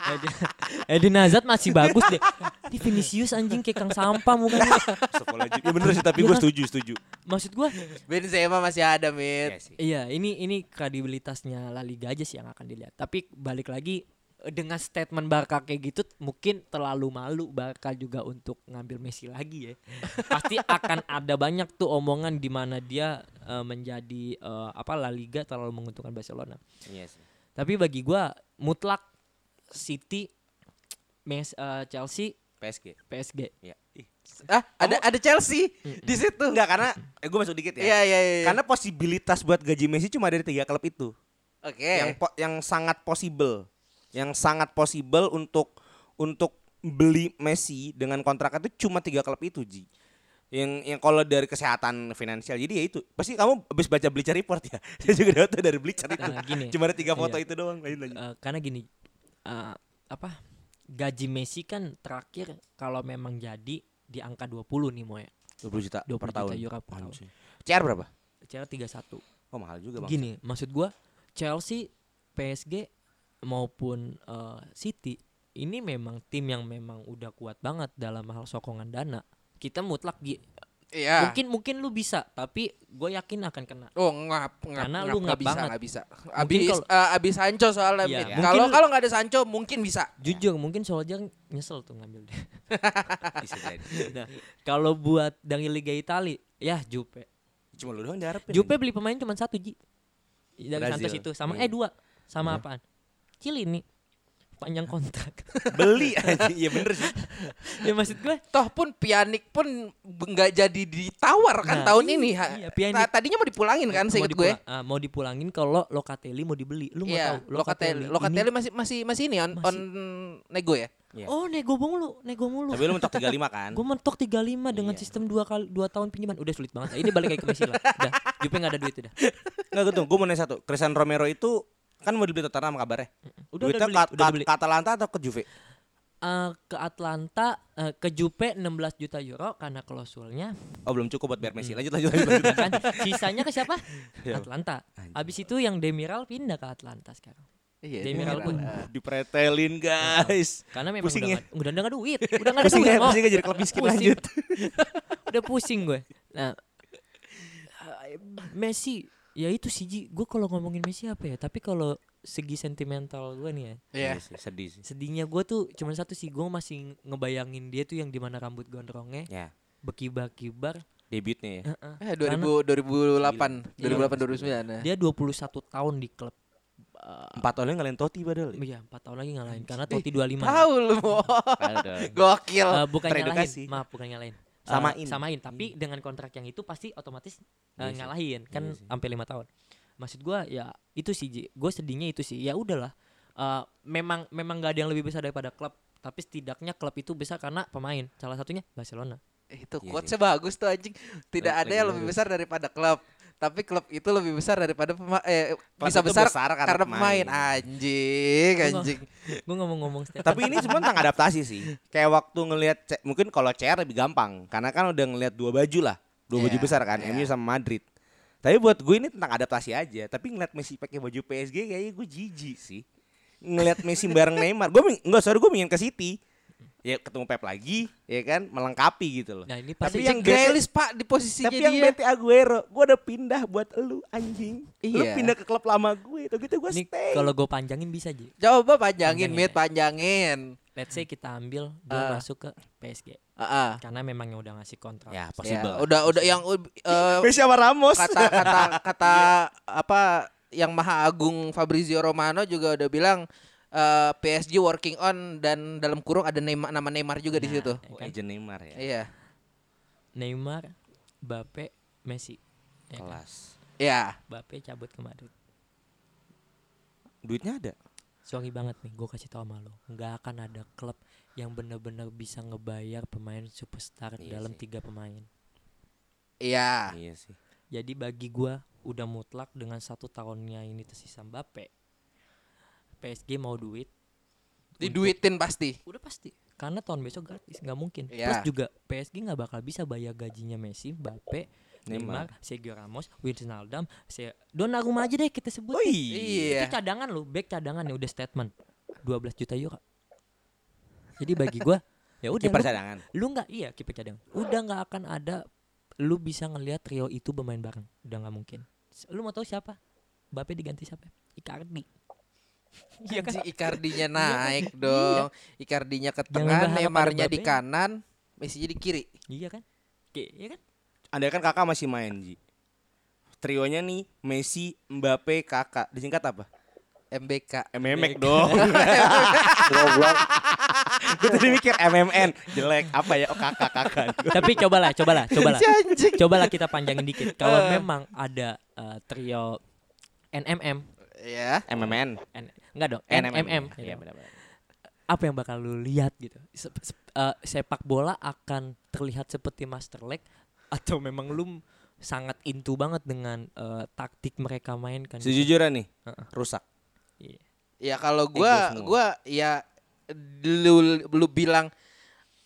Eden, Eden Hazard masih bagus deh di Vinicius anjing kayak kang sampah mukanya Astagfirullahaladzim. Ya bener sih tapi gue Iya. setuju setuju. maksud gue Benzema masih ada Mit Iya sih. Iya, ini ini kredibilitasnya La Liga aja sih yang akan dilihat. Tapi balik lagi dengan statement Barca kayak gitu mungkin terlalu malu Barca juga untuk ngambil Messi lagi ya. Pasti akan ada banyak tuh omongan di mana dia eh, menjadi eh, apa La Liga terlalu menguntungkan Barcelona. Iya sih. Tapi bagi gua mutlak City Mes, eh, Chelsea PSG. PSG. Iya. Ih. ah ada ada Chelsea di situ Enggak karena eh gue masuk dikit ya. iya iya iya Karena posibilitas buat gaji Messi cuma dari tiga klub itu. oke Yang po- yang sangat possible. Yang sangat possible untuk untuk beli Messi dengan kontrak itu cuma tiga klub itu, Ji. Yang yang kalau dari kesehatan finansial jadi ya itu pasti kamu habis baca Bleacher Report ya saya juga dapat dari Bleacher itu Nah, gini. cuma ada tiga foto Iya. itu doang lanjut lanjut Eh, karena gini eh, apa gaji Messi kan terakhir kalau memang jadi di angka 20 nih Moe. 20 juta 20 per juta tahun. euro per tahun. CR berapa? CR 31 oh mahal juga bang. Gini maksud gua Chelsea PSG maupun eh, City ini memang tim yang memang udah kuat banget dalam hal sokongan dana. Kita mutlak. Iya. Mungkin mungkin lu bisa tapi gue yakin akan kena. Oh ngap ngap Karena ngap, lu nggak ngap bisa banget. nggak bisa. Abis kalau- eh, abis Sancho soalnya Iya, kalau kalau nggak ada Sancho mungkin bisa. Jujur mungkin Solskjaer nyesel tuh ngambil dia. Bisa jadi. Nah kalau buat dari Liga Italia ya Jupe. Cuma lu doang diharapin. Jupe beli pemain cuma satu Ji. Dari Brazil. Santos itu sama Iya. eh dua. Sama apaan? Cilini panjang kontrak. Beli aja. Iya bener sih. ya maksud gue Toh pun Pjanic pun nggak jadi ditawar kan Nah, tahun iya, ini. Iya, Pjanic. ta- Tadinya mau dipulangin kan mau, seinget gue. ah, mau dipulangin kalau Locatelli mau dibeli. Lu mau Iya, tahu Locatelli, Locatelli masih masih masih ini on, Masih. on nego ya. Iya. Oh, nego mulu, nego mulu. Tapi lu mentok 35 kan? Gue mentok 35 dengan Iya. sistem dua kali dua tahun pinjaman. Udah sulit banget. Ini balik lagi ke Messi lah. Udah, Jupe enggak ada duit udah. Enggak gitu. Gue mau nanya satu. Cristiano Romero itu kan mau dibeli Tottenham kabarnya. Udah Duitnya udah beli, ke, udah ke- beli. ke Atalanta atau ke Juve? Eh, ke Atlanta, eh, ke Jupe 16 juta euro karena klausulnya. Oh belum cukup buat bayar Messi. Lanjut lanjut lanjut. lanjut. Kan? Sisanya ke siapa? Iya. Atlanta. Abis itu yang Demiral pindah ke Atlanta sekarang. Iya. Demiral pun. Dipretelin guys. Karena memang Pusing udah ya? nggak- udah nggak ada duit. Udah nggak ada Pusing duit. Mo. pusing ya jadi klub miskin Pusing. lanjut. udah pusing gue. Nah, Messi ya itu sih Ji. Gue kalau ngomongin Messi apa ya? Tapi kalau segi sentimental gue nih ya, Iya. sih, sedih sih. sedihnya gue tuh cuma satu sih. Gue masih ngebayangin dia tuh yang di mana rambut gondrongnya Ya, berkibar-kibar. debutnya ya. Heeh. Eh 2000 2008, Iya. 2008 2009. nah. Dia 21 tahun di klub. Empat tahunnya ngalahin Totti padahal. ya? Iya, 4 tahun lagi ngalahin karena Totti 25. Tahu lu. Gokil. Eh, bukan Teredukasi. nyalahin, maaf bukan nyalahin. Eh, Samain. samain, tapi dengan kontrak yang itu pasti otomatis eh, Iya sih. ngalahin kan Iya sih. sampai lima tahun. Maksud gua ya itu sih, Ji. Gue sedihnya itu sih. Ya udahlah. Eh, memang memang gak ada yang lebih besar daripada klub, tapi setidaknya klub itu besar karena pemain. Salah satunya Barcelona. Itu Iya quotesnya bagus tuh anjing. Tidak ada yang lebih besar daripada klub. Tapi klub itu lebih besar daripada pemain eh Klub bisa besar, besar karena karena, pemain. pemain. Anjing, Gua nggak- anjing. Gue ngomong-ngomong Tapi ini semua tentang adaptasi sih. Kayak waktu ngelihat C- mungkin kalau CR lebih gampang karena kan udah ngelihat dua baju lah. Dua baju Iya, besar kan, iya. MU sama Madrid. Tapi buat gue ini tentang adaptasi aja. Tapi ngeliat Messi pakai baju PSG kayaknya gue jijik sih. Ngeliat Messi bareng Neymar. Gue enggak sorry gue ingin ke City. Ya ketemu Pep lagi, ya kan melengkapi gitu loh. Nah, ini Tapi pasti yang Grealish Pak di posisinya Tapi yang dia. bete Aguero, gue udah pindah buat lu anjing. Lu Iya. pindah ke klub lama gue, itu gitu gue stay. kalau gue panjangin bisa, Ji. Coba panjangin, Panjangin Mit, ya. panjangin. Let's say kita ambil dia Ah. masuk ke PSG Heeh. karena memang yang udah ngasih kontrak. ya Ya, possible. udah udah yang eh, Messi sama Ramos. kata kata kata apa yang maha agung Fabrizio Romano juga udah bilang eh, PSG working on dan dalam kurung ada Neymar, nama Neymar juga di Nah, situ. ya Oh, kan? agent Neymar ya. Iya. Neymar, Mbappe, Messi. Ya kan? Kelas. Iya. Mbappe cabut ke Madrid. Duitnya ada. Sorry banget nih, gue kasih tau sama lo, nggak akan ada klub yang bener-bener bisa ngebayar pemain superstar Iya dalam sih. tiga pemain. Iya. Iya sih. Jadi bagi gua udah mutlak dengan satu tahunnya ini tersisa Mbappe. PSG mau duit, Diduitin pasti. udah pasti. Karena tahun besok gratis, nggak mungkin. Iya. Terus juga PSG nggak bakal bisa bayar gajinya Messi, Mbappe, Neymar. Neymar, Sergio Ramos, Wijnaldum, se Donnarumma aja deh kita sebut. Oh iya. Itu cadangan lo, back cadangan ya udah statement. 12 juta euro. Jadi bagi gua ya udah Kiper lu- cadangan. lu nggak iya kiper cadangan udah nggak akan ada lu bisa ngelihat trio itu bermain bareng udah nggak mungkin lu mau tahu siapa Bape diganti siapa Icardi Iya kan? Icardinya naik Iya. dong. Icardinya ke tengah, Neymarnya di kanan, Messi di kiri. iya kan Kayak, iya kan Andai kan kakak masih main Ji. Trionya nih Messi, Mbappe, kakak. Disingkat apa? MBK. MMX dong. Goblok. Gue tadi mikir MMN jelek apa ya? Oh kakak kakak. tapi cobalah cobalah cobalah cobalah kita panjangin dikit kalau memang ada eh, trio NMM Ya. MMN. N- enggak dong NMM. Iya benar-benar. apa yang bakal lu lihat gitu Se- se- eh, sepak bola akan terlihat seperti Master League atau memang lu sangat into banget dengan eh, taktik mereka mainkan Sejujurnya nih, Heeh. rusak. Iya. Ya kalau gua semua. gua ya lu lu bilang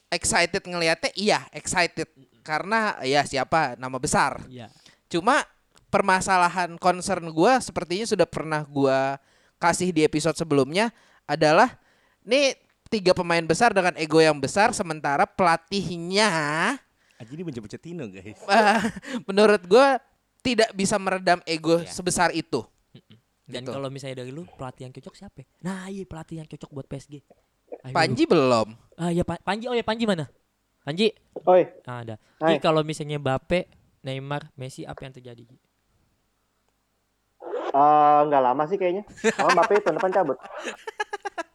excited ngelihatnya iya excited karena ya siapa nama besar. Iya. Cuma permasalahan concern gua sepertinya sudah pernah gua kasih di episode sebelumnya adalah nih tiga pemain besar dengan ego yang besar sementara pelatihnya Aji ini mencet Tino guys. eh, menurut gua tidak bisa meredam ego Iya. sebesar itu. Dan Gitu. kalau misalnya dari lu pelatih yang cocok siapa? Nah, iya pelatih yang cocok buat PSG. Ayo, Panji belum. lu. Ah, ya Pa- Panji. Oh ya Panji mana? Panji. Oi, Ah, ada. Hai. Jadi kalau misalnya Bape, Neymar, Messi apa yang terjadi? Eh, nggak lama sih kayaknya. Sama Mbappe tahun depan cabut.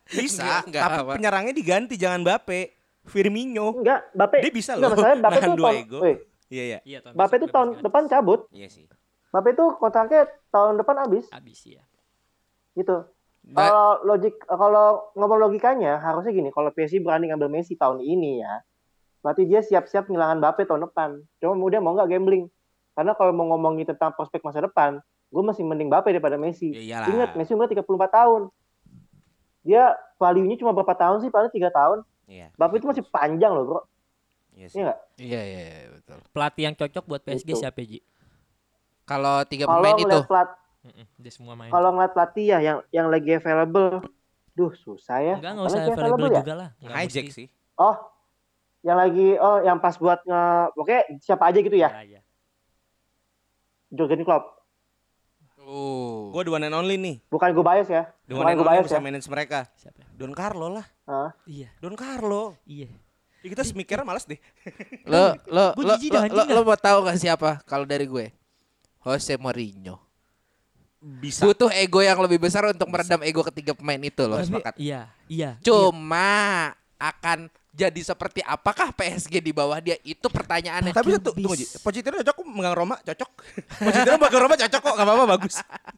Bisa, Enggak, enggak tapi apa. penyerangnya diganti jangan Bape. Firmino. Enggak, Bape. Dia bisa enggak, loh. masalahnya Bape nahan tuh tahun, ego. weh, Iya, iya. Iya, tahun besok tuh tahun depan cabut. Iya sih. Bape tuh kontraknya tahun depan habis Abis ya. gitu. Ba- Kalau logik kalau ngomong logikanya harusnya gini, kalau PSG berani ngambil Messi tahun ini ya, berarti dia siap-siap ngilangan Bape tahun depan. Cuma dia mau nggak gambling. Karena kalau mau ngomongin tentang prospek masa depan, gue masih mending Bape daripada Messi. Ya iyalah. Ingat, Messi umur 34 tahun. Dia value-nya cuma berapa tahun sih? Paling 3 tahun. Iya. Bape itu masih panjang loh, bro. Iya sih. Iya nggak? Iya iya iya, betul. Pelatih yang cocok buat PSG Gitu. siapa Ji? Kalau tiga pemain itu plat, Dia semua main. kalau ngeliat pelatih ya yang yang lagi available, duh susah ya. Enggak, enggak usah lagi available ya? juga lah. Enggak Hijack mesti. sih. Oh, yang lagi oh yang pas buat nge, oke siapa aja gitu ya? Ya, ya. Jurgen Klopp. Oh. Gue the one and only nih. Bukan gue bias ya. The one Bukan and gue only bias bisa ya. manage mereka. Siapa? Don Carlo lah. Hah? Iya, Don Carlo. iya. Ya, kita mikirnya males deh. Lo lo lo lo, lo, lo mau tahu gak siapa kalau dari gue? Jose Mourinho. Bisa. Butuh ego yang lebih besar untuk meredam ego ketiga pemain itu loh. Sepakat. Iya, iya. Cuma akan jadi seperti apakah PSG di bawah dia itu pertanyaannya. Tapi satu, tunggu Ji. Pochettino cocok megang Roma, cocok. Pochettino megang Roma cocok kok, gak apa-apa bagus.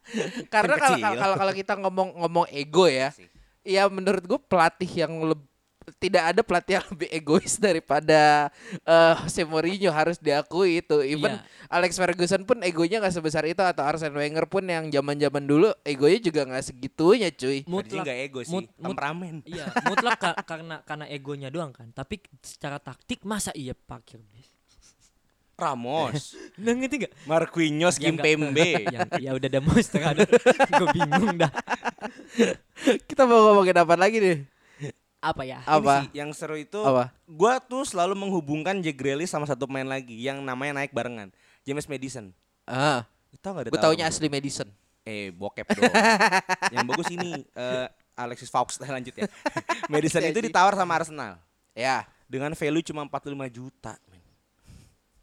Karena kalau kalau kalau kita ngomong ngomong ego ya, ya menurut gue pelatih yang lebih tidak ada pelatih yang lebih egois daripada eh Jose Mourinho harus diakui itu. Even Iya. Alex Ferguson pun egonya nggak sebesar itu atau Arsene Wenger pun yang zaman-zaman dulu egonya juga nggak segitunya cuy. Mutlak gak ego sih, mut- mut- temperamen. Iya, mutlak ka- karena karena egonya doang kan. Tapi secara taktik masa iya parkir bis? Ramos, Nah, ngerti gak? Marquinhos, Ya, nggak- Kimpembe. ya, ya udah ada monster. Gue bingung dah. Kita mau ngomongin apa lagi nih? Apa ya? Ini Apa? sih, yang seru itu Apa? gua tuh selalu menghubungkan Jack Grealish sama satu pemain lagi yang namanya naik barengan. James Madison. Ah, Tahu gak ada gue tahu? taunya asli Madison. Eh, bokep dong. yang bagus ini eh, Alexis Fox lanjut ya. Madison itu ditawar sama Arsenal Ya. dengan value cuma 45 juta. men.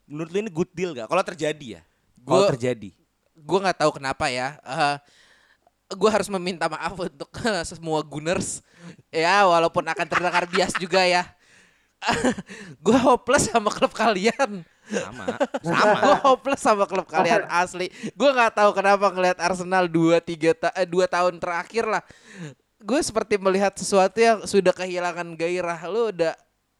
Menurut lu ini good deal gak? Kalau terjadi ya. Kalau Gua- terjadi. gue nggak tahu kenapa ya. Gue harus meminta maaf untuk semua Gunners. Ya, walaupun akan terdengar bias juga ya. gue hopeless sama klub kalian. Sama. Sama. Gue hopeless sama klub kalian asli. Gue nggak tahu kenapa ngelihat Arsenal 2 3 ta eh, dua tahun terakhir lah. Gue seperti melihat sesuatu yang sudah kehilangan gairah. Lu udah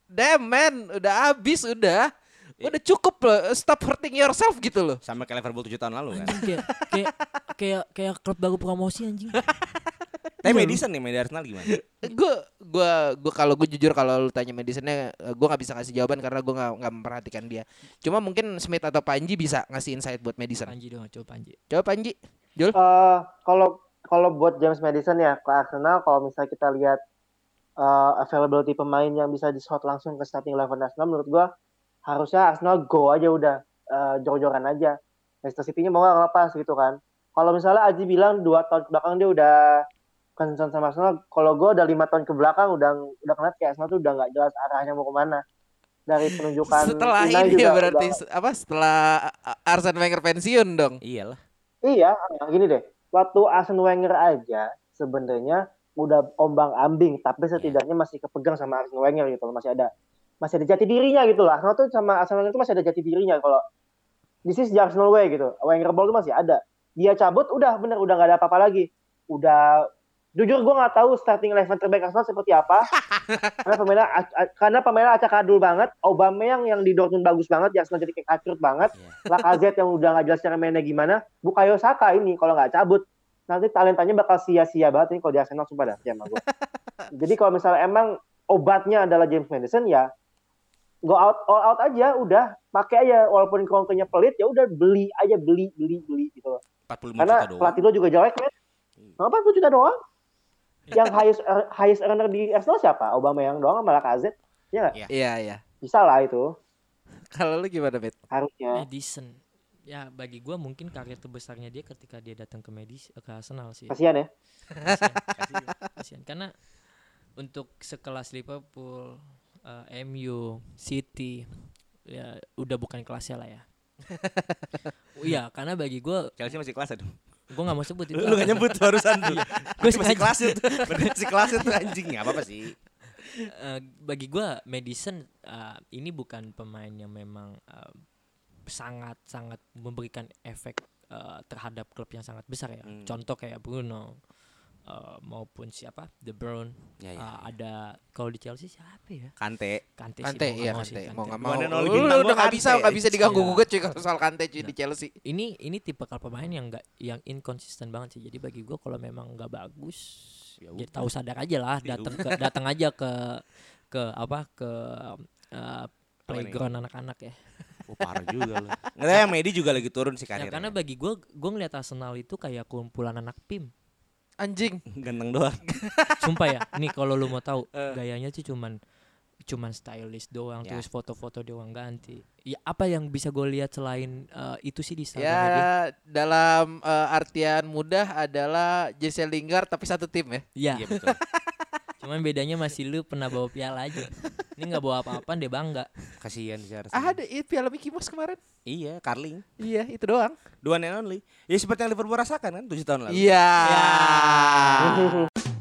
damn man, udah habis udah. Udah cukup loh, stop hurting yourself gitu loh. Sama kayak Liverpool 7 tahun lalu kan. Kayak kayak kayak kayak klub baru promosi anjing. Tapi Madison nih, Madison Arsenal gimana? gue gue gue kalau gue jujur kalau lu tanya Madisonnya gue nggak bisa ngasih jawaban karena gue nggak nggak memperhatikan dia cuma mungkin Smith atau Panji bisa ngasih insight buat Madison Panji dong, coba Panji. coba Panji Jul Eh, kalau kalau buat James Madison ya ke Arsenal kalau misalnya kita lihat eh, availability pemain yang bisa di slot langsung ke starting eleven Arsenal menurut gua harusnya Arsenal go aja udah eh, jor-joran aja. Leicester City-nya mau nggak lepas gitu kan. Kalau misalnya Aji bilang dua tahun ke belakang dia udah concern sama Arsenal kalau gua udah lima tahun ke belakang udah udah ngeliat kayak Arsenal tuh udah nggak jelas arahnya mau ke mana. Dari penunjukan setelah Unai ini juga berarti udah- apa setelah Arsene Wenger pensiun dong? Iyalah. Iya, gini deh. Waktu Arsene Wenger aja sebenarnya udah ombang ambing, tapi setidaknya masih kepegang sama Arsene Wenger gitu masih ada masih ada jati dirinya gitu lah. Arsenal tuh sama Wenger tuh masih ada jati dirinya kalau this is the Arsenal way gitu. Wenger ball tuh masih ada. Dia cabut udah bener udah nggak ada apa-apa lagi. Udah jujur gue nggak tahu starting eleven terbaik Arsenal seperti apa. karena pemainnya karena pemainnya acak adul banget. Aubameyang yang di Dortmund bagus banget, di Arsenal jadi kayak kacrut banget. Lacazette yang udah nggak jelas cara mainnya gimana. Bukayo Saka ini kalau nggak cabut nanti talentanya bakal sia-sia banget ini kalau di Arsenal sumpah dah gue. Jadi kalau misalnya emang obatnya adalah James Madison ya go out all out aja udah pakai aja walaupun kontonya pelit ya udah beli aja beli beli beli gitu loh. 45 Karena juta doang. pelatih lo juga jelek kan. Kenapa tuh juta doang? Yang highest highest earner di Arsenal siapa? Obama yang doang sama Lacazette. Ya? Iya. iya iya Bisa lah itu kalau lu gimana Bet harusnya. Madison. Ya bagi gua mungkin karir terbesarnya dia ketika dia datang ke Medis ke Arsenal sih. Kasihan ya. Kasihan, kasihan. Karena untuk sekelas Liverpool, eh, MU, City, ya udah bukan kelasnya lah ya. Iya, karena bagi gua Chelsea masih kelas aduh. gue nggak mau sebut itu. Lu gak nyebut barusan tuh. Gue Masih kelas itu. Masih kelas itu anjing ya apa-apa sih. Eh, bagi gua Madison eh, ini bukan pemain yang memang eh, sangat sangat memberikan efek eh, terhadap klub yang sangat besar ya. Hmm. Contoh kayak Bruno eh, maupun siapa De Bruyne. Ya, ya, ya. ada kalau di Chelsea siapa ya? Kante. Kante, Kante sih, iya mau nggak Kante mau nggak mau Lu udah nggak bisa nggak bisa diganggu Iya. gugat cuy kalau soal Kante cuy di Chelsea Ini ini tipe pemain yang enggak yang inkonsisten banget sih. Jadi bagi gua kalau memang nggak bagus Ya jadi udah. tahu sadar aja lah Ya datang ke datang aja ke ke apa ke eh, nih? playground anak-anak ya. Oh, parah juga lu. Nggak yang Medi juga lagi turun sih Ya, karirnya. karena bagi gue, gue ngeliat Arsenal itu kayak kumpulan anak PIM. Anjing ganteng doang. Sumpah ya, nih kalau lu mau tahu Eh. gayanya sih cuman cuman stylish doang, Ya. terus foto-foto doang ganti. Ya apa yang bisa gue lihat selain eh, itu sih di ya Instagramnya dia? dalam eh, artian mudah adalah Jesse Lingard tapi satu tim ya Ya, Iya betul. cuman bedanya masih lu pernah bawa piala aja. Ini nggak bawa apa-apa, dia bangga. Kasihan sih harusnya. ah ada iya, Piala Mickey Mouse kemarin Iya, Carling. iya itu doang Dua and only. Ya seperti yang Liverpool rasakan kan 7 tahun lalu. iya Ya.